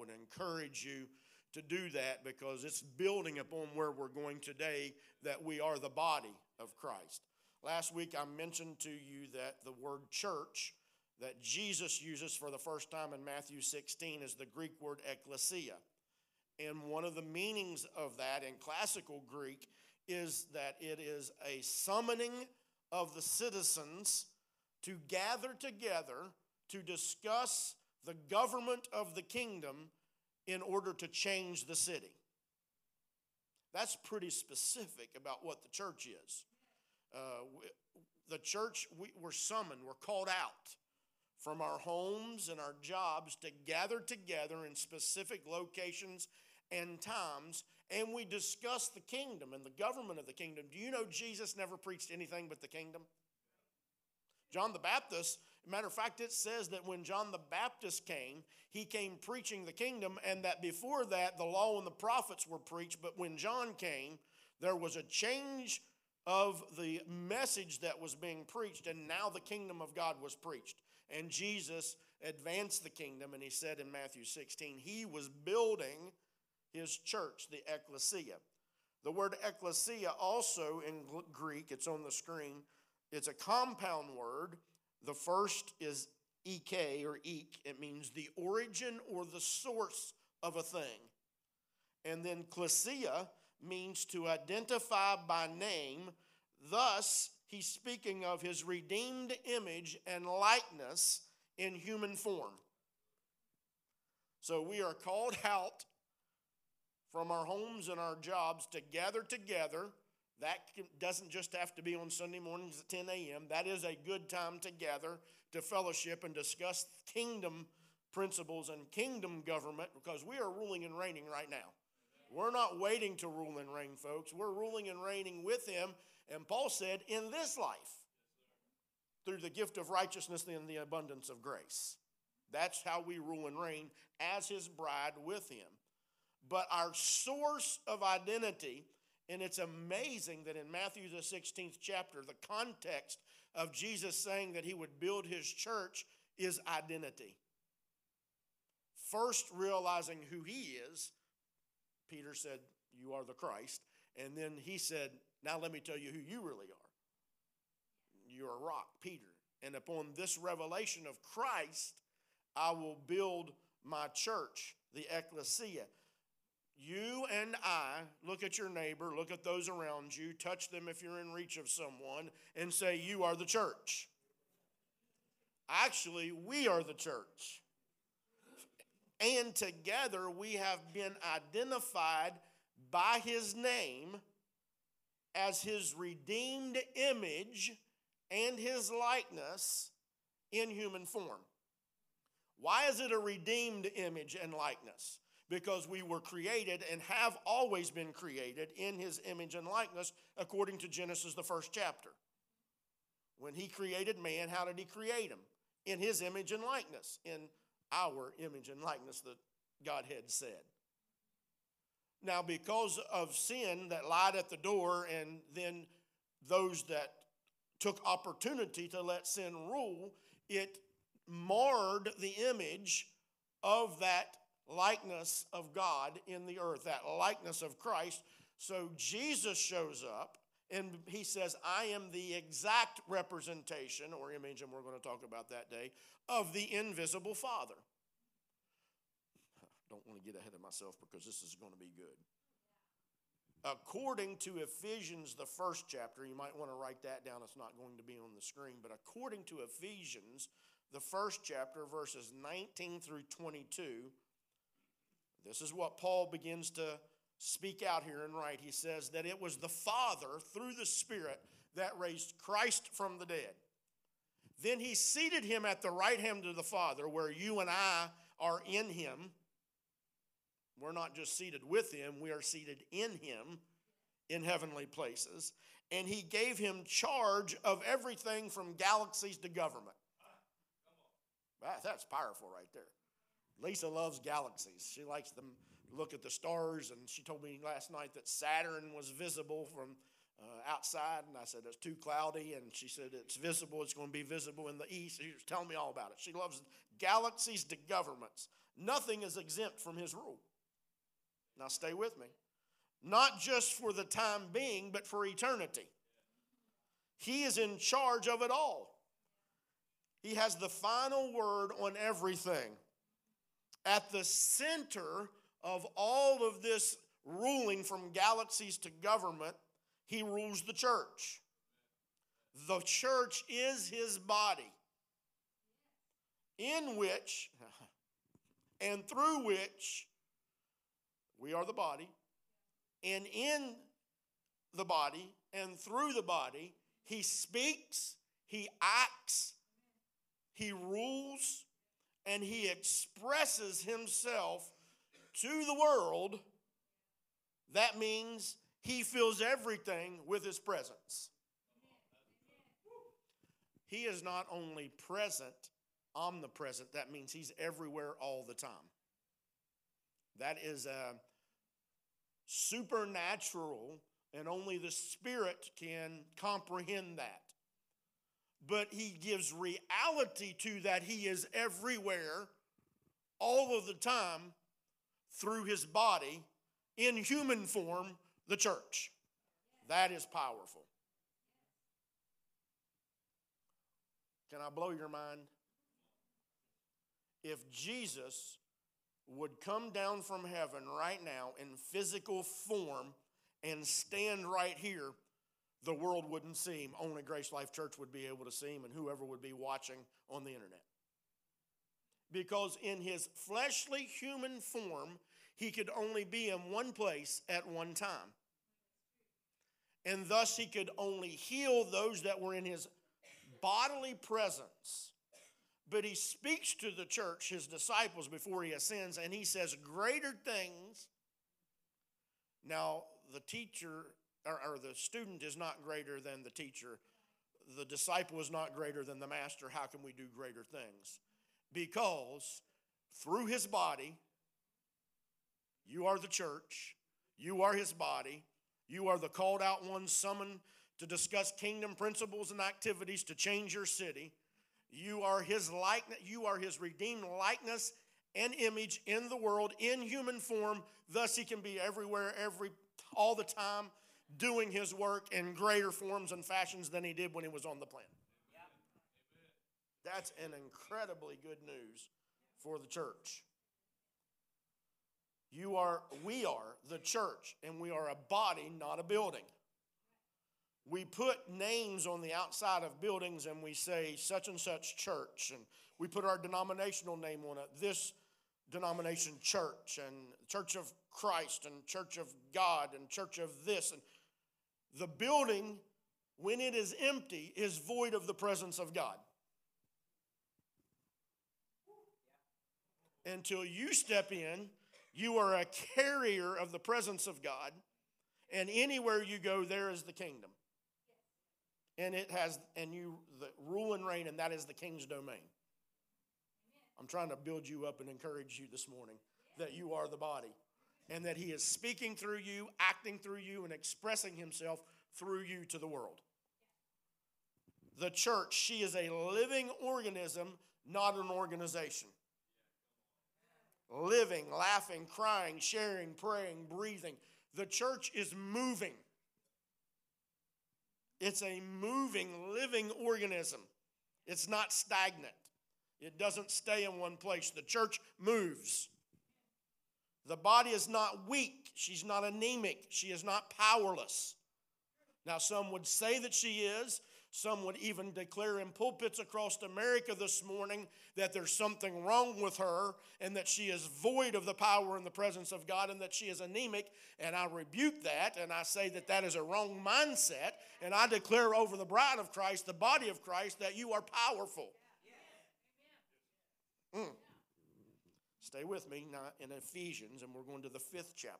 would encourage you to do that because it's building upon where we're going today that we are the body of Christ. Last week I mentioned to you that the word church that Jesus uses for the first time in Matthew 16 is the Greek word ecclesia. And one of the meanings of that in classical Greek is that it is a summoning of the citizens to gather together to discuss the government of the kingdom in order to change the city. That's pretty specific about what the church is. Uh, the church, we, we're summoned, we're called out from our homes and our jobs to gather together in specific locations and times and we discuss the kingdom and the government of the kingdom. Do you know Jesus never preached anything but the kingdom? John the Baptist, matter of fact, it says that when John the Baptist came, he came preaching the kingdom, and that before that, the law and the prophets were preached. But when John came, there was a change of the message that was being preached, and now the kingdom of God was preached. And Jesus advanced the kingdom, and he said in Matthew 16, he was building his church, the ecclesia. The word ecclesia also in Greek, it's on the screen, it's a compound word. The first is ek or ek, it means the origin or the source of a thing. And then klesia means to identify by name. Thus, he's speaking of his redeemed image and likeness in human form. So we are called out from our homes and our jobs to gather together. That doesn't just have to be on Sunday mornings at 10 a.m. That is a good time to gather, to fellowship, and discuss kingdom principles and kingdom government because we are ruling and reigning right now. We're not waiting to rule and reign, folks. We're ruling and reigning with Him. And Paul said, in this life, through the gift of righteousness and the abundance of grace. That's how we rule and reign as His bride with Him. But our source of identity, and it's amazing that in Matthew, the 16th chapter, the context of Jesus saying that he would build his church is identity. First, realizing who he is, Peter said, You are the Christ. And then he said, Now let me tell you who you really are. You're a rock, Peter. And upon this revelation of Christ, I will build my church, the ecclesia. You and I look at your neighbor, look at those around you, touch them if you're in reach of someone, and say, You are the church. Actually, we are the church. And together we have been identified by his name as his redeemed image and his likeness in human form. Why is it a redeemed image and likeness? Because we were created and have always been created in his image and likeness, according to Genesis, the first chapter. When he created man, how did he create him? In his image and likeness, in our image and likeness, that God had said. Now, because of sin that lied at the door, and then those that took opportunity to let sin rule, it marred the image of that likeness of God in the earth, that likeness of Christ. So Jesus shows up and he says, I am the exact representation or image, and we're going to talk about that day, of the invisible Father. I Don't want to get ahead of myself because this is going to be good. According to Ephesians, the first chapter, you might want to write that down. It's not going to be on the screen, but according to Ephesians, the first chapter, verses 19 through 22, this is what Paul begins to speak out here and write. He says that it was the Father, through the Spirit, that raised Christ from the dead. Then he seated him at the right hand of the Father, where you and I are in him. We're not just seated with him, we are seated in him in heavenly places. And he gave him charge of everything from galaxies to government. That's powerful right there. Lisa loves galaxies. She likes to look at the stars, and she told me last night that Saturn was visible from uh, outside, and I said, It's too cloudy. And she said, It's visible. It's going to be visible in the east. She was telling me all about it. She loves galaxies to governments. Nothing is exempt from his rule. Now, stay with me. Not just for the time being, but for eternity. He is in charge of it all. He has the final word on everything. At the center of all of this ruling from galaxies to government, he rules the church. The church is his body, in which and through which we are the body, and in the body and through the body, he speaks, he acts, he rules, and he expresses himself to the world. That means he fills everything with his presence. He is not only present, omnipresent, that means he's everywhere all the time. That is a supernatural, and only the Spirit can comprehend that. But he gives reality to that. He is everywhere all of the time through his body in human form, the church. That is powerful. Can I blow your mind? If Jesus would come down from heaven right now in physical form and stand right here, the world wouldn't see him. Only Grace Life Church would be able to see him, and whoever would be watching on the internet. Because in his fleshly human form, he could only be in one place at one time. And thus, he could only heal those that were in his bodily presence. But he speaks to the church, his disciples, before he ascends, and he says, Greater things. Now, the teacher or, or, the student is not greater than the teacher. The disciple is not greater than the master. How can we do greater things? Because through his body, you are the church, you are his body, you are the called out ones summoned to discuss kingdom principles and activities to change your city. You are his likeness, you are his redeemed likeness and image in the world in human form. Thus he can be everywhere, every all the time, doing his work in greater forms and fashions than he did when he was on the planet. That's an incredibly good news for the church. You are, we are the church, and we are a body, not a building. We put names on the outside of buildings and we say such and such church, and we put our denominational name on it. This denomination church, and Church of Christ, and Church of God, and Church of this. And the building, when it is empty, is void of the presence of God. Until you step in you are a carrier of the presence of God, and anywhere you go, there is the kingdom. And it has, and you the rule and reign, and that is the king's domain. I'm trying to build you up and encourage you this morning that you are the body and that he is speaking through you, acting through you, and expressing himself through you to the world. The church, she is a living organism, not an organization living, laughing, crying, sharing, praying, breathing. The church is moving. It's a moving, living organism. It's not stagnant. It doesn't stay in one place. The church moves. The body is not weak. She's not anemic. She is not powerless. Now, some would say that she is. Some would even declare in pulpits across America this morning that there's something wrong with her and that she is void of the power and the presence of God and that she is anemic. And I rebuke that and I say that that is a wrong mindset. And I declare over the bride of Christ, the body of Christ, that you are powerful. Mm. Stay with me now in Ephesians, and we're going to the fifth chapter.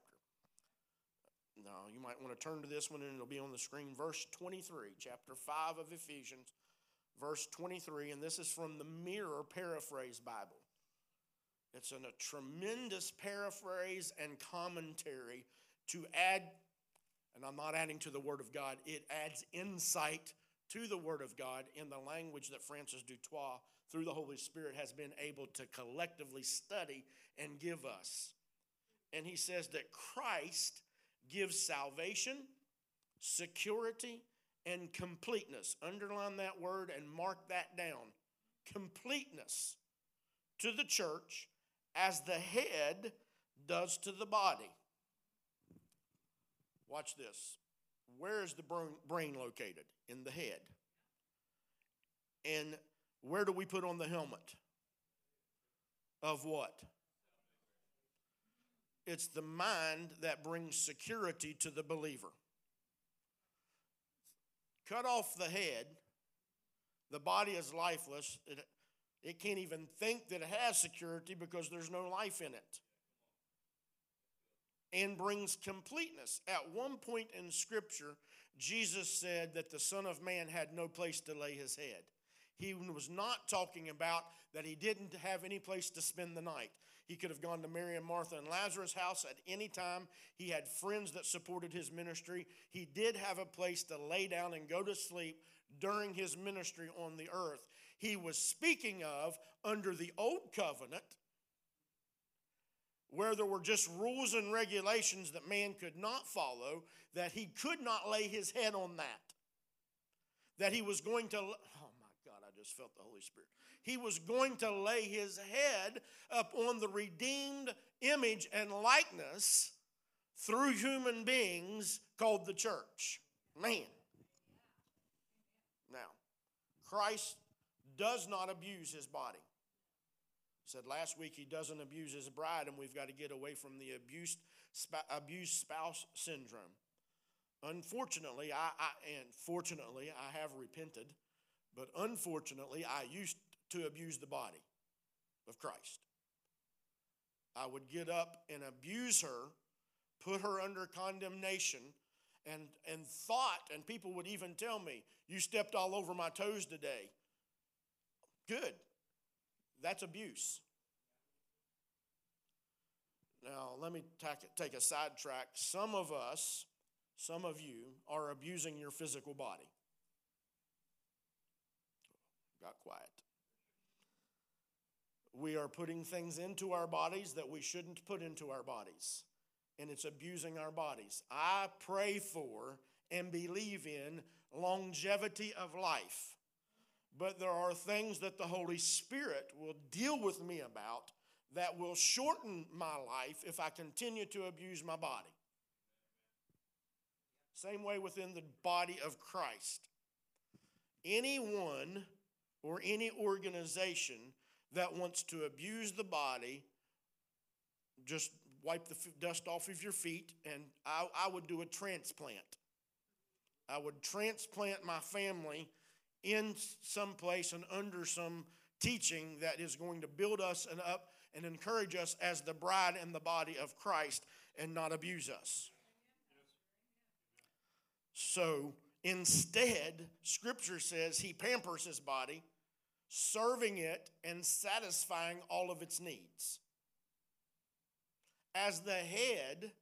Now, you might want to turn to this one and it'll be on the screen. Verse 23, chapter 5 of Ephesians, verse 23. And this is from the Mirror Paraphrase Bible. It's in a tremendous paraphrase and commentary to add and I'm not adding to the Word of God, it adds insight to the Word of God in the language that Francis du Toit, through the Holy Spirit, has been able to collectively study and give us. And he says that Christ gives salvation, security, and completeness. Underline that word and mark that down. Completeness to the church as the head does to the body. Watch this. Where is the brain located? In the head. And where do we put on the helmet? Of what? It's the mind that brings security to the believer. Cut off the head, the body is lifeless. It, it can't even think that it has security because there's no life in it. And brings completeness. At one point in Scripture, Jesus said that the Son of Man had no place to lay his head. He was not talking about that he didn't have any place to spend the night. He could have gone to Mary and Martha and Lazarus' house at any time. He had friends that supported his ministry. He did have a place to lay down and go to sleep during his ministry on the earth. He was speaking of under the old covenant, where there were just rules and regulations that man could not follow, that he could not lay his head on that. That he was going to, just felt the Holy Spirit he was going to lay his head upon the redeemed image and likeness through human beings called the church. Man. Now, Christ does not abuse his body. Said last week he doesn't abuse his bride, and we've got to get away from the abused, abused spouse syndrome. Unfortunately, I, I and fortunately, I have repented, but unfortunately, I used to abuse the body of Christ. I would get up and abuse her, put her under condemnation, and, and thought, and people would even tell me, You stepped all over my toes today. Good. That's abuse. Now, let me take a sidetrack. Some of us, some of you, are abusing your physical body. Got quiet we are putting things into our bodies that we shouldn't put into our bodies, and it's abusing our bodies. I pray for and believe in longevity of life, but there are things that the Holy Spirit will deal with me about that will shorten my life if I continue to abuse my body. Same way within the body of Christ. Anyone or any organization that wants to abuse the body, just wipe the dust off of your feet, and I, I would do a transplant. I would transplant my family in some place and under some teaching that is going to build us and up and encourage us as the bride and the body of Christ and not abuse us. So instead, Scripture says he pampers his body serving it and satisfying all of its needs. As the head,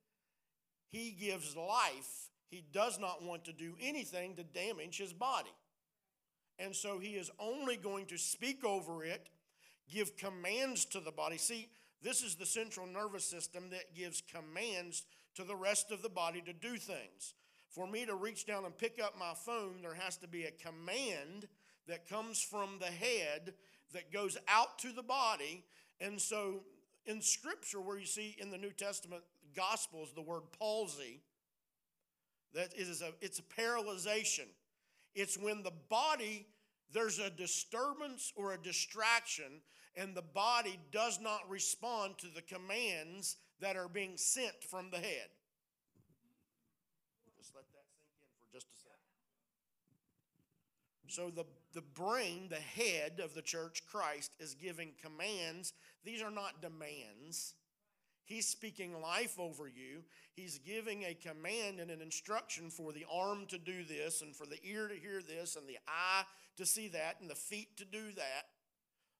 he gives life. He does not want to do anything to damage his body. And so he is only going to speak over it, give commands to the body. See, this is the central nervous system that gives commands to the rest of the body to do things. For me to reach down and pick up my phone, there has to be a command that comes from the head that goes out to the body. And so in Scripture, where you see in the New Testament Gospels the word palsy, that is a, it's a paralyzation. It's when the body, there's a disturbance or a distraction, and the body does not respond to the commands that are being sent from the head. Just let that sink in for just a second. So the, the brain, the head of the church, Christ, is giving commands. These are not demands. He's speaking life over you. He's giving a command and an instruction for the arm to do this, and for the ear to hear this, and the eye to see that, and the feet to do that.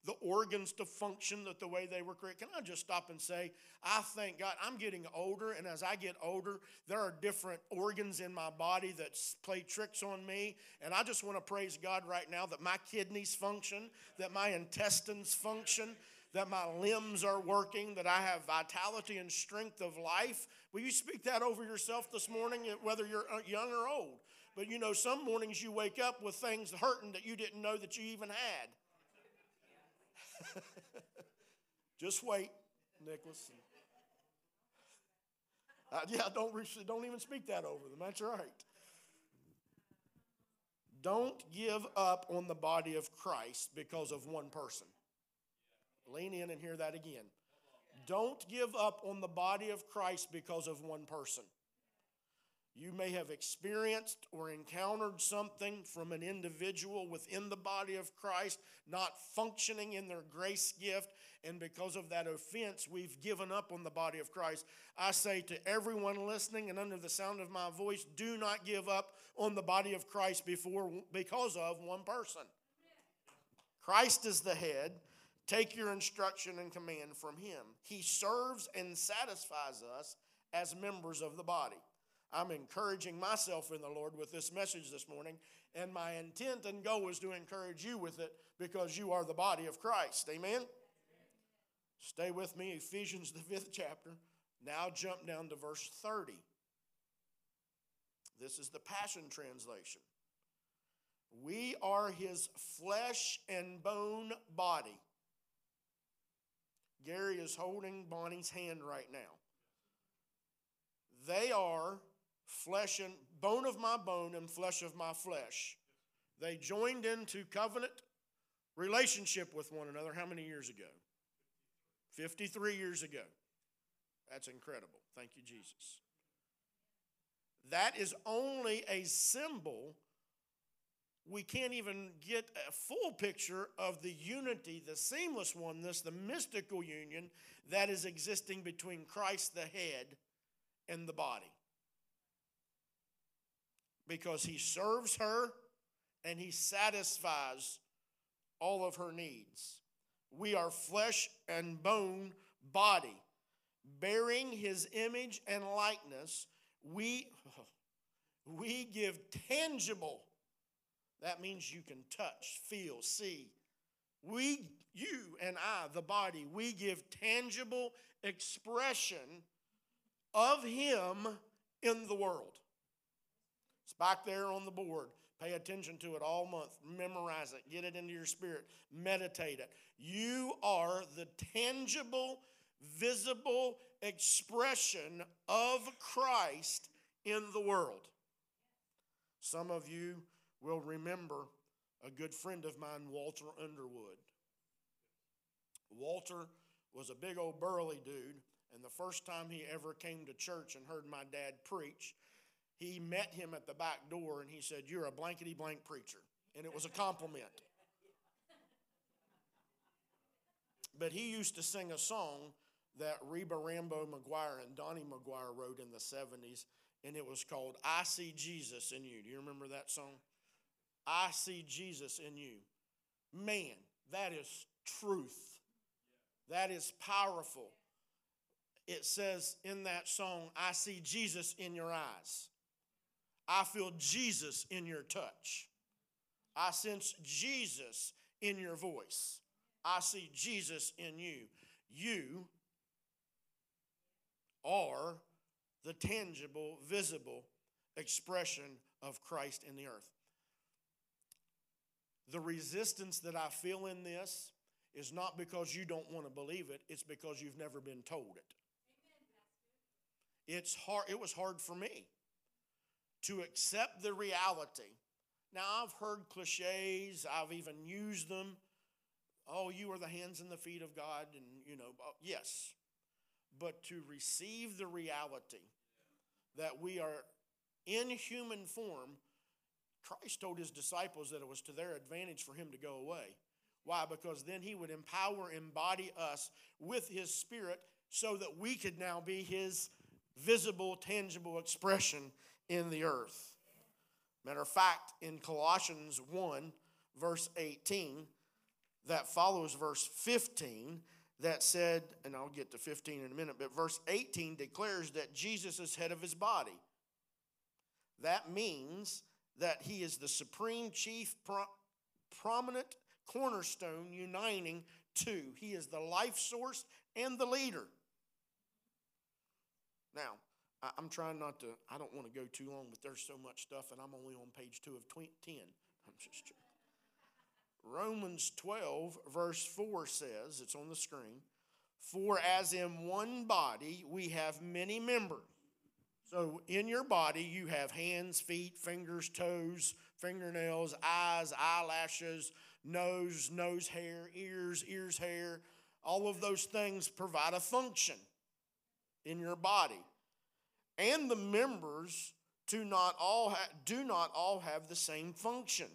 The organs to function that the way they were created. Can I just stop and say, I thank God I'm getting older, and as I get older, there are different organs in my body that play tricks on me. And I just want to praise God right now that my kidneys function, that my intestines function, that my limbs are working, that I have vitality and strength of life. Will you speak that over yourself this morning, whether you're uh, young or old? But you know, some mornings you wake up with things hurting that you didn't know that you even had. Just wait, Nicholas. Uh, yeah, don't, don't even speak that over them. That's right. Don't give up on the body of Christ because of one person. Lean in and hear that again. Don't give up on the body of Christ because of one person. You may have experienced or encountered something from an individual within the body of Christ not functioning in their grace gift, and because of that offense, we've given up on the body of Christ. I say to everyone listening and under the sound of my voice, do not give up on the body of Christ before because of one person. Christ is the head. Take your instruction and command from him. He serves and satisfies us as members of the body. I'm encouraging myself in the Lord with this message this morning, and my intent and goal is to encourage you with it because you are the body of Christ. Amen? Amen? Stay with me, Ephesians, the fifth chapter. Now jump down to verse 30. This is the Passion Translation. We are his flesh and bone body. Gary is holding Bonnie's hand right now. They are flesh and bone of my bone and flesh of my flesh. They joined into covenant relationship with one another how many years ago? 53 years ago. That's incredible. Thank you, Jesus. That is only a symbol. We can't even get a full picture of the unity, the seamless oneness, the mystical union that is existing between Christ the head and the body because he serves her and he satisfies all of her needs. We are flesh and bone body, bearing his image and likeness. We, we give tangible, that means you can touch, feel, see. We, you and I, the body, we give tangible expression of him in the world. It's back there on the board. Pay attention to it all month. Memorize it. Get it into your spirit. Meditate it. You are the tangible, visible expression of Christ in the world. Some of you will remember a good friend of mine, Walter Underwood. Walter was a big old burly dude, and the first time he ever came to church and heard my dad preach, he met him at the back door and he said, You're a blankety blank preacher. And it was a compliment. But he used to sing a song that Reba Rambo McGuire and Dony McGuire wrote in the 70s, and it was called I See Jesus in You. Do you remember that song? I See Jesus in You. Man, that is truth. That is powerful. It says in that song, I see Jesus in your eyes. I feel Jesus in your touch. I sense Jesus in your voice. I see Jesus in you. You are the tangible, visible expression of Christ in the earth. The resistance that I feel in this is not because you don't want to believe it, it's because you've never been told it. It's hard, it was hard for me to accept the reality. Now, I've heard cliches, I've even used them. Oh, you are the hands and the feet of God, and you know, uh, yes. But to receive the reality that we are in human form, Christ told his disciples that it was to their advantage for him to go away. Why? Because then he would empower, embody us with his spirit so that we could now be his visible, tangible expression in the earth. Matter of fact, in Colossians 1, verse 18, that follows verse 15 that said, and I'll get to 15 in a minute, but verse 18 declares that Jesus is head of his body. That means that he is the supreme chief, pro- prominent cornerstone uniting two. He is the life source and the leader. Now, I'm trying not to, I don't want to go too long, but there's so much stuff, and I'm only on page two of 10. I'm just joking. Romans 12, verse 4 says, it's on the screen, For as in one body we have many members. So in your body you have hands, feet, fingers, toes, fingernails, eyes, eyelashes, nose, nose hair, ears, ears hair. All of those things provide a function in your body. And the members do not all ha- do not all have the same function.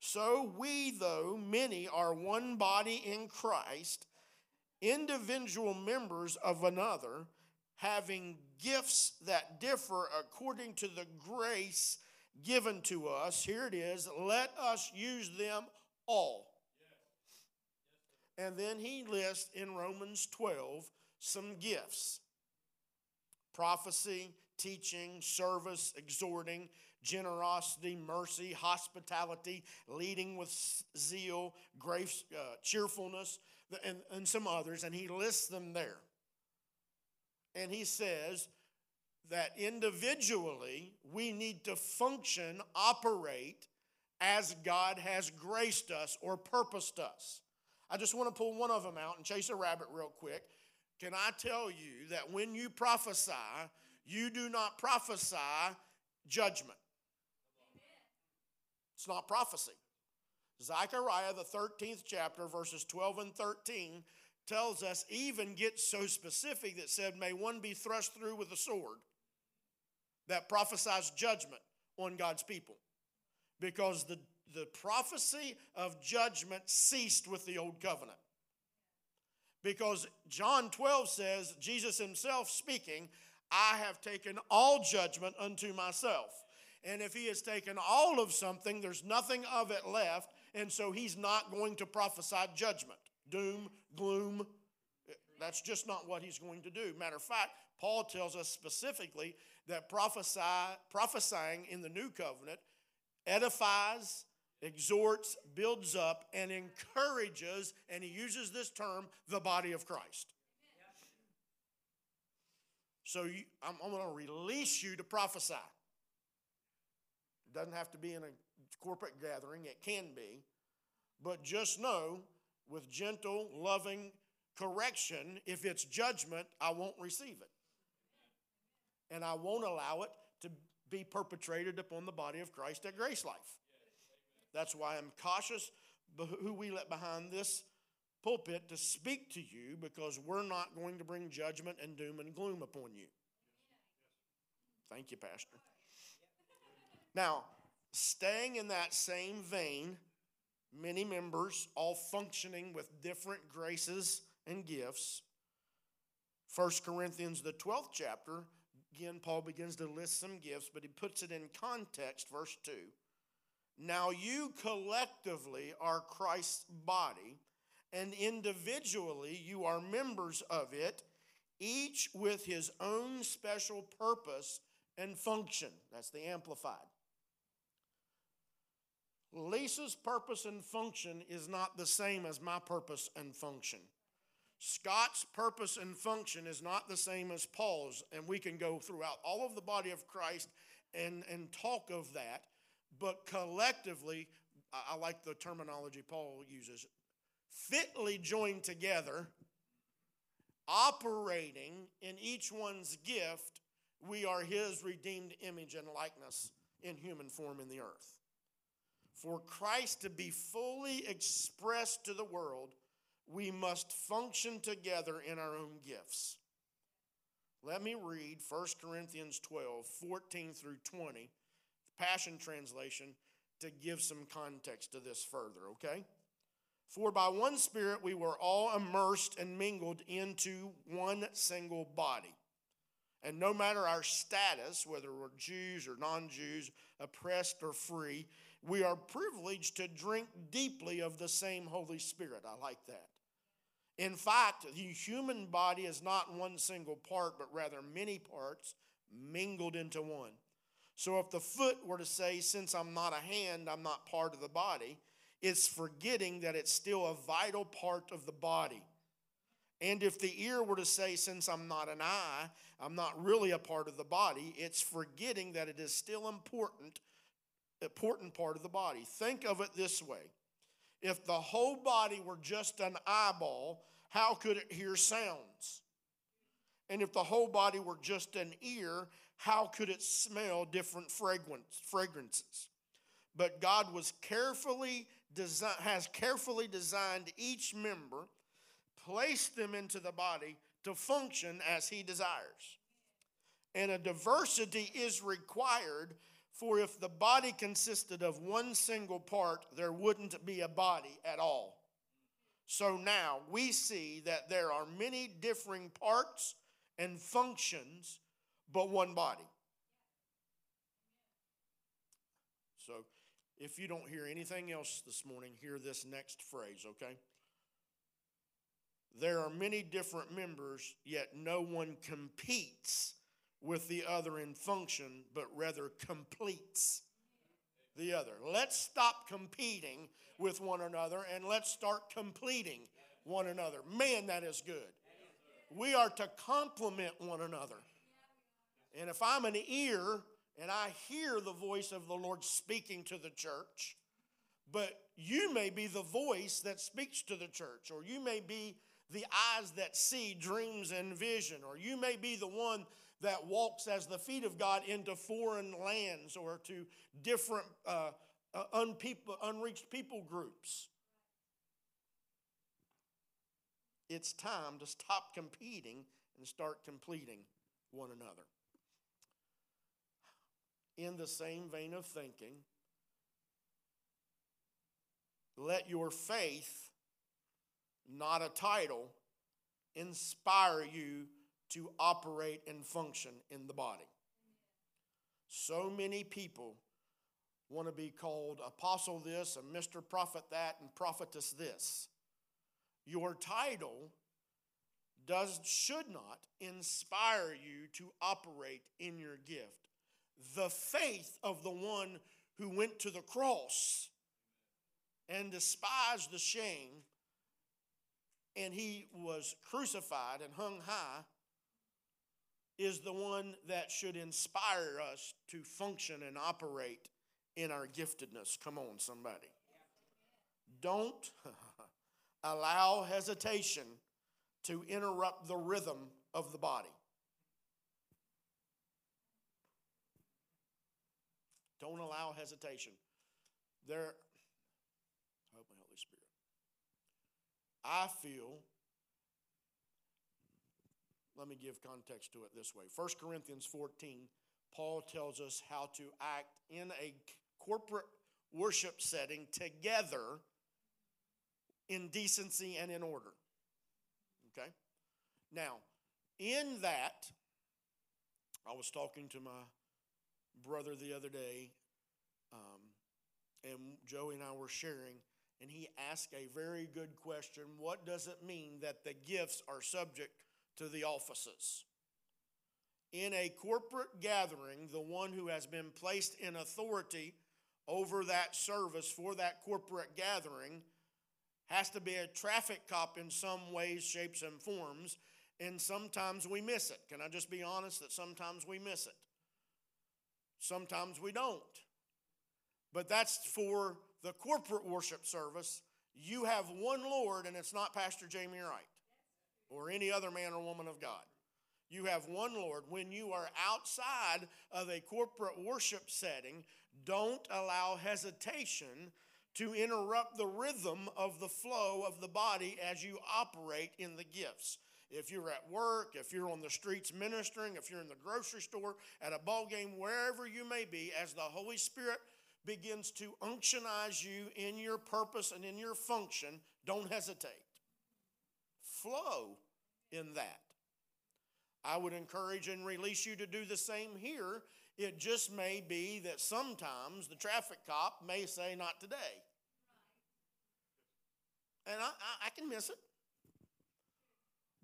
So we, though many are one body in Christ, individual members of another, having gifts that differ according to the grace given to us. Here it is. Let us use them all. And then he lists in Romans 12 some gifts prophecy, teaching, service, exhorting, generosity, mercy, hospitality, leading with zeal, grace, uh, cheerfulness, and, and some others, and he lists them there. And he says that individually we need to function, operate as God has graced us or purposed us. I just want to pull one of them out and chase a rabbit real quick. Can I tell you that when you prophesy, you do not prophesy judgment? It's not prophecy. Zechariah, the 13th chapter, verses 12 and 13, tells us, even gets so specific that said, May one be thrust through with a sword that prophesies judgment on God's people. Because the, the prophecy of judgment ceased with the old covenant. Because John 12 says, Jesus himself speaking, I have taken all judgment unto myself. And if he has taken all of something, there's nothing of it left. And so he's not going to prophesy judgment, doom, gloom. That's just not what he's going to do. Matter of fact, Paul tells us specifically that prophesy, prophesying in the new covenant edifies, exhorts, builds up, and encourages, and he uses this term, the body of Christ. So you, I'm, I'm going to release you to prophesy. It doesn't have to be in a corporate gathering, it can be. But just know, with gentle, loving correction, if it's judgment, I won't receive it. And I won't allow it to be perpetrated upon the body of Christ at Grace Life. That's why I'm cautious who we let behind this pulpit to speak to you because we're not going to bring judgment and doom and gloom upon you. Thank you, Pastor. Now, staying in that same vein, many members, all functioning with different graces and gifts. 1 Corinthians, the 12th chapter, again, Paul begins to list some gifts, but he puts it in context, verse 2. Now you collectively are Christ's body and individually you are members of it, each with his own special purpose and function. That's the Amplified. Lisa's purpose and function is not the same as my purpose and function. Scott's purpose and function is not the same as Paul's, and we can go throughout all of the body of Christ and, and talk of that, but collectively, I, like the terminology Paul uses fitly joined together, operating in each one's gift, we are his redeemed image and likeness in human form in the earth. For Christ to be fully expressed to the world, we must function together in our own gifts. Let me read 1 Corinthians 12, 14 through 20, the Passion Translation, to give some context to this further, okay? For by one Spirit we were all immersed and mingled into one single body. And no matter our status, whether we're Jews or non Jews, oppressed or free, we are privileged to drink deeply of the same Holy Spirit. I like that. In fact, the human body is not one single part, but rather many parts mingled into one. So if the foot were to say, Since I'm not a hand, I'm not part of the body, it's forgetting that it's still a vital part of the body. And if the ear were to say, Since I'm not an eye, I'm not really a part of the body, it's forgetting that it is still important, important part of the body. Think of it this way if the whole body were just an eyeball, how could it hear sounds? And if the whole body were just an ear, how could it smell different fragrance, fragrances? But God was carefully design, has carefully designed each member, placed them into the body to function as He desires. And a diversity is required, for if the body consisted of one single part, there wouldn't be a body at all. So now we see that there are many differing parts and functions, but one body. So if you don't hear anything else this morning, hear this next phrase, okay? There are many different members, yet no one competes with the other in function, but rather completes the other. Let's stop competing with one another and let's start completing one another. Man, that is good. We are to complement one another. And if I'm an ear and I hear the voice of the Lord speaking to the church, but you may be the voice that speaks to the church, or you may be the eyes that see dreams and vision, or you may be the one that walks as the feet of God into foreign lands or to different uh, uh, unpeople, unreached people groups. It's time to stop competing and start completing one another. In the same vein of thinking, let your faith, not a title, inspire you to operate and function in the body. So many people want to be called apostle this and Mr. Prophet that and prophetess this. Your title does should not inspire you to operate in your gift. The faith of the one who went to the cross and despised the shame and he was crucified and hung high is the one that should inspire us to function and operate in our giftedness. Come on, somebody. Don't allow hesitation to interrupt the rhythm of the body. Don't allow hesitation. There, help me, Holy Spirit. I feel let me give context to it this way 1 Corinthians 14, Paul tells us how to act in a corporate worship setting together in decency and in order. Okay? Now, in that, I was talking to my brother the other day, um, and Joey and I were sharing, and he asked a very good question What does it mean that the gifts are subject to the offices. In a corporate gathering, the one who has been placed in authority over that service for that corporate gathering has to be a traffic cop in some ways, shapes, and forms, and sometimes we miss it. Can I just be honest that sometimes we miss it? Sometimes we don't. But that's for the corporate worship service. You have one Lord, and it's not Pastor Jamie Wright or any other man or woman of God. You have one Lord. When you are outside of a corporate worship setting, don't allow hesitation to interrupt the rhythm of the flow of the body as you operate in the gifts. If you're at work, if you're on the streets ministering, if you're in the grocery store, at a ball game, wherever you may be, as the Holy Spirit begins to unctionize you in your purpose and in your function, don't hesitate flow in that. I would encourage and release you to do the same here It just may be that sometimes the traffic cop may say, Not today. And I, I, I can miss it.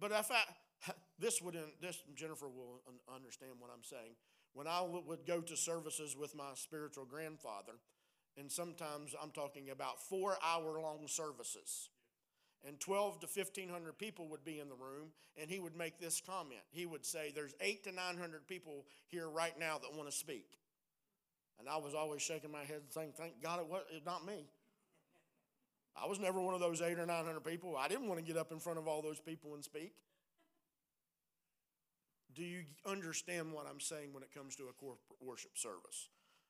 But if I, this would, this, Jennifer will understand what I'm saying. When I would go to services with my spiritual grandfather, and sometimes I'm talking about four hour long services. And 12 to 1500 people would be in the room and he would make this comment. He would say there's 8 to 900 people here right now that want to speak. And i was always shaking my head and saying thank god it was not me i was never one of those 8 or 900 people. I didn't want to get up in front of all those people and speak. Do you understand what i'm saying when it comes to a corporate worship service?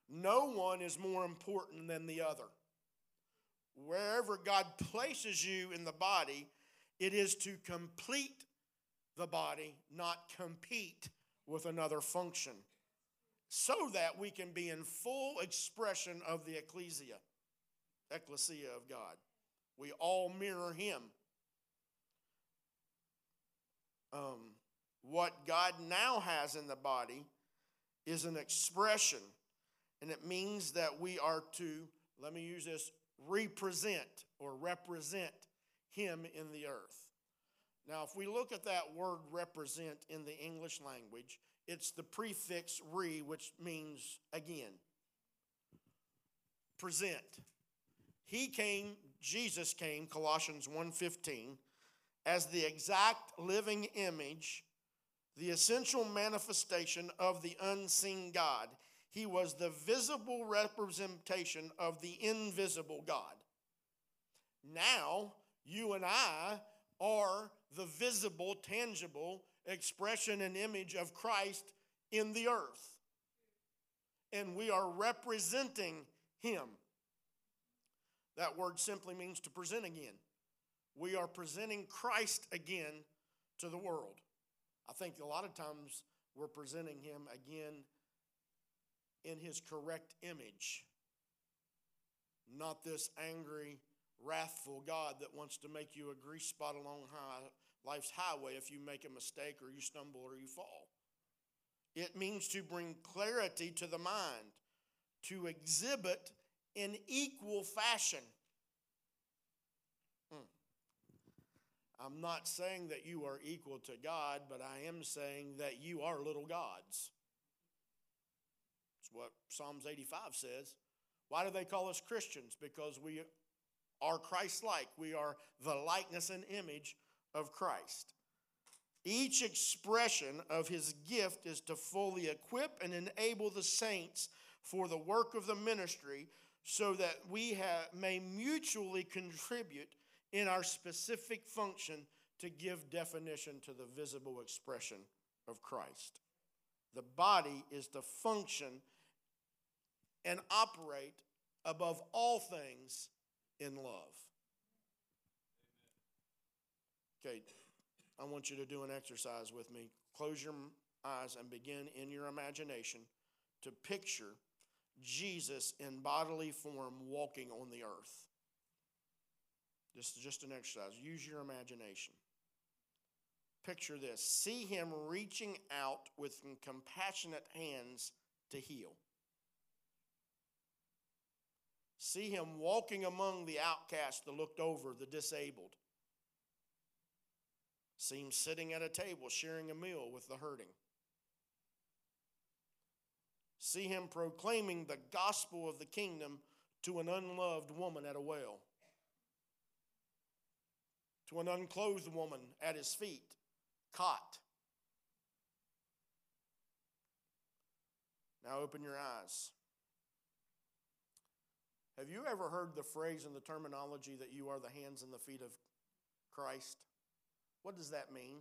No one is more important than the other. Wherever God places you in the body, it is to complete the body, not compete with another function, so that we can be in full expression of the ecclesia, ecclesia of God. We all mirror Him. Um, what God now has in the body is an expression, and it means that we are to, let me use this, represent or represent him in the earth. Now, if we look at that word represent in the English language, it's the prefix re, which means again. Present. He came, Jesus came, Colossians 1:15, as the exact living image, the essential manifestation of the unseen God. He was the visible representation of the invisible God. Now, you and I are the visible, tangible expression and image of Christ in the earth. And we are representing Him. That word simply means to present again. We are presenting Christ again to the world. I think a lot of times we're presenting Him again in his correct image. Not this angry, wrathful God that wants to make you a grease spot along high, life's highway if you make a mistake or you stumble or you fall. It means to bring clarity to the mind, to exhibit in equal fashion. Hmm. I'm not saying that you are equal to God, but I am saying that you are little gods It's what Psalms 85 says. Why do they call us Christians? Because we are Christ like. We are the likeness and image of Christ. Each expression of his gift is to fully equip and enable the saints for the work of the ministry so that we have, may mutually contribute in our specific function to give definition to the visible expression of Christ. The body is to function and operate above all things in love. Okay, I want you to do an exercise with me. Close your eyes and begin in your imagination to picture Jesus in bodily form walking on the earth. This is just an exercise. Use your imagination. Picture this. See him reaching out with compassionate hands to heal. See him walking among the outcast, the looked over, the disabled. See him sitting at a table sharing a meal with the hurting. See him proclaiming the gospel of the kingdom to an unloved woman at a well, to an unclothed woman at his feet, caught. Now open your eyes. Have you ever heard the phrase and the terminology that you are the hands and the feet of Christ? What does that mean?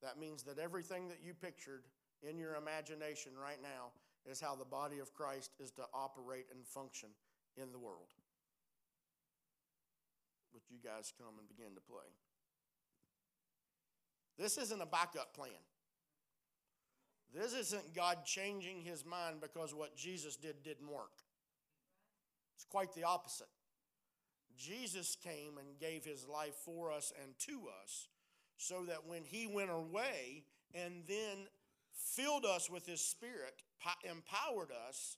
That means that everything that you pictured in your imagination right now is how the body of Christ is to operate and function in the world. But you guys come and begin to play? This isn't a backup plan. This isn't God changing his mind because what Jesus did didn't work. It's quite the opposite. Jesus came and gave his life for us and to us so that when he went away and then filled us with His Spirit, empowered us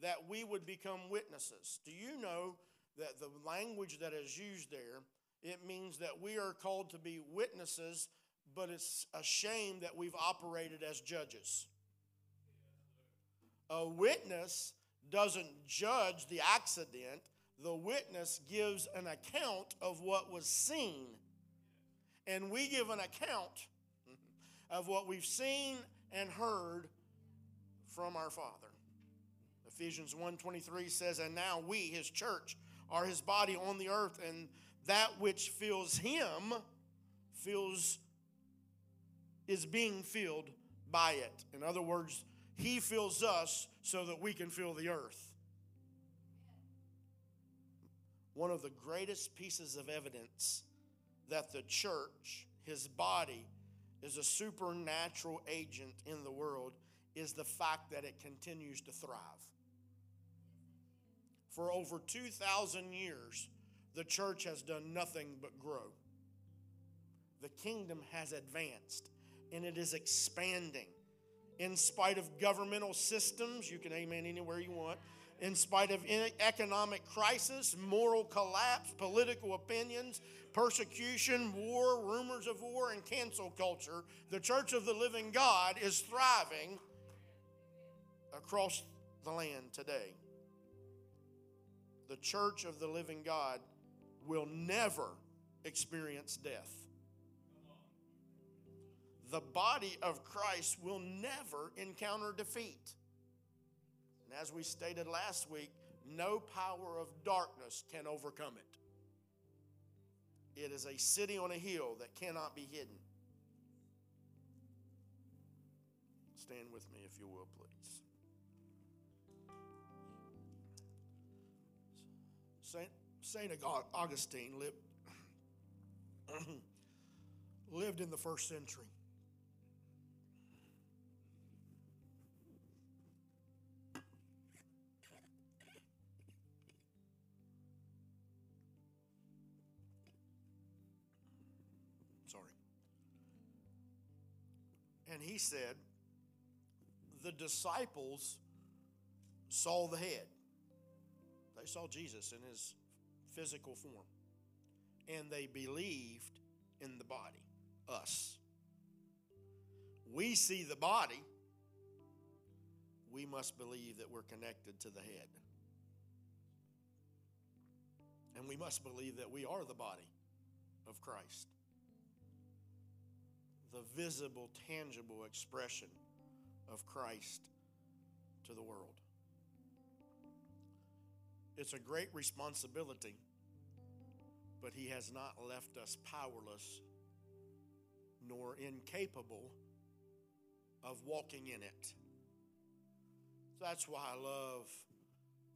that we would become witnesses. Do you know that the language that is used there, it means that we are called to be witnesses, but it's a shame that we've operated as judges. A witness doesn't judge the accident, the witness gives an account of what was seen. And we give an account of what we've seen and heard from our Father. Ephesians 1:23 says, "And now we, his church, are his body on the earth, and that which fills him fills is being filled by it." In other words, he fills us so that we can fill the earth. One of the greatest pieces of evidence that the church, his body, is a supernatural agent in the world is the fact that it continues to thrive. For over 2,000 years, the church has done nothing but grow. The kingdom has advanced and it is expanding. In spite of governmental systems, you can amen anywhere you want. In spite of economic crisis, moral collapse, political opinions, persecution, war, rumors of war, and cancel culture, the church of the living God is thriving across the land today. The church of the living God will never experience death. The body of Christ will never encounter defeat. And as we stated last week, no power of darkness can overcome it. It is a city on a hill that cannot be hidden. Stand with me, if you will, please. Saint, Saint Augustine lived, lived in the first century. And he said, the disciples saw the head. They saw Jesus in his physical form. And they believed in the body, us. We see the body, we must believe that we're connected to the head. And we must believe that we are the body of Christ the visible, tangible expression of Christ to the world. It's a great responsibility, but He has not left us powerless nor incapable of walking in it. That's why I love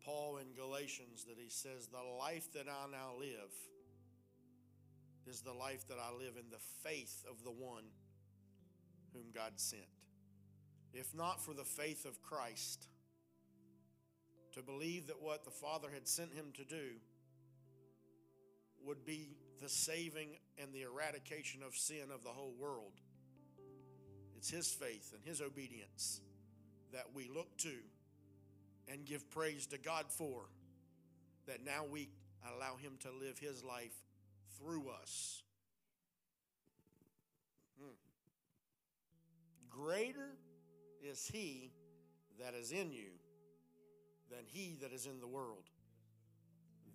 Paul in Galatians that he says, The life that I now live is the life that I live in the faith of the one whom God sent. If not for the faith of Christ, to believe that what the Father had sent him to do would be the saving and the eradication of sin of the whole world. It's His faith and His obedience that we look to and give praise to God for, that now we allow Him to live His life through us. Greater is he that is in you than he that is in the world.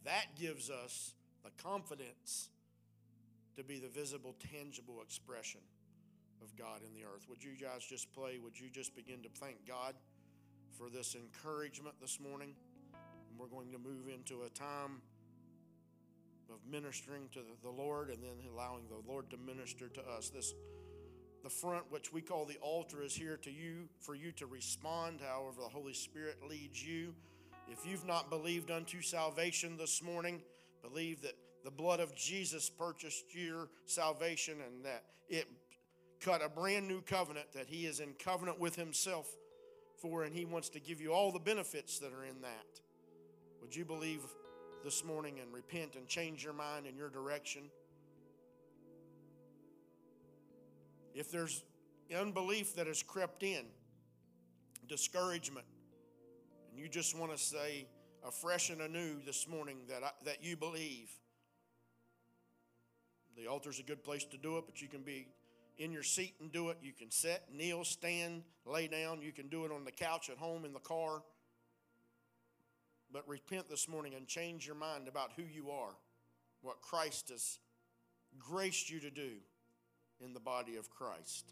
That gives us the confidence to be the visible, tangible expression of God in the earth. Would you guys just play? Would you just begin to thank God for this encouragement this morning? And we're going to move into a time of ministering to the Lord and then allowing the Lord to minister to us. This the front, which we call the altar, is here to you for you to respond however the Holy Spirit leads you. If you've not believed unto salvation this morning, believe that the blood of Jesus purchased your salvation and that it cut a brand new covenant that He is in covenant with Himself for, and He wants to give you all the benefits that are in that. Would you believe this morning and repent and change your mind in your direction? If there's unbelief that has crept in, discouragement, and you just want to say afresh and anew this morning that, I, that you believe. The altar's a good place to do it, but you can be in your seat and do it. You can sit, kneel, stand, lay down. You can do it on the couch at home, in the car. But repent this morning and change your mind about who you are, what Christ has graced you to do in the body of Christ.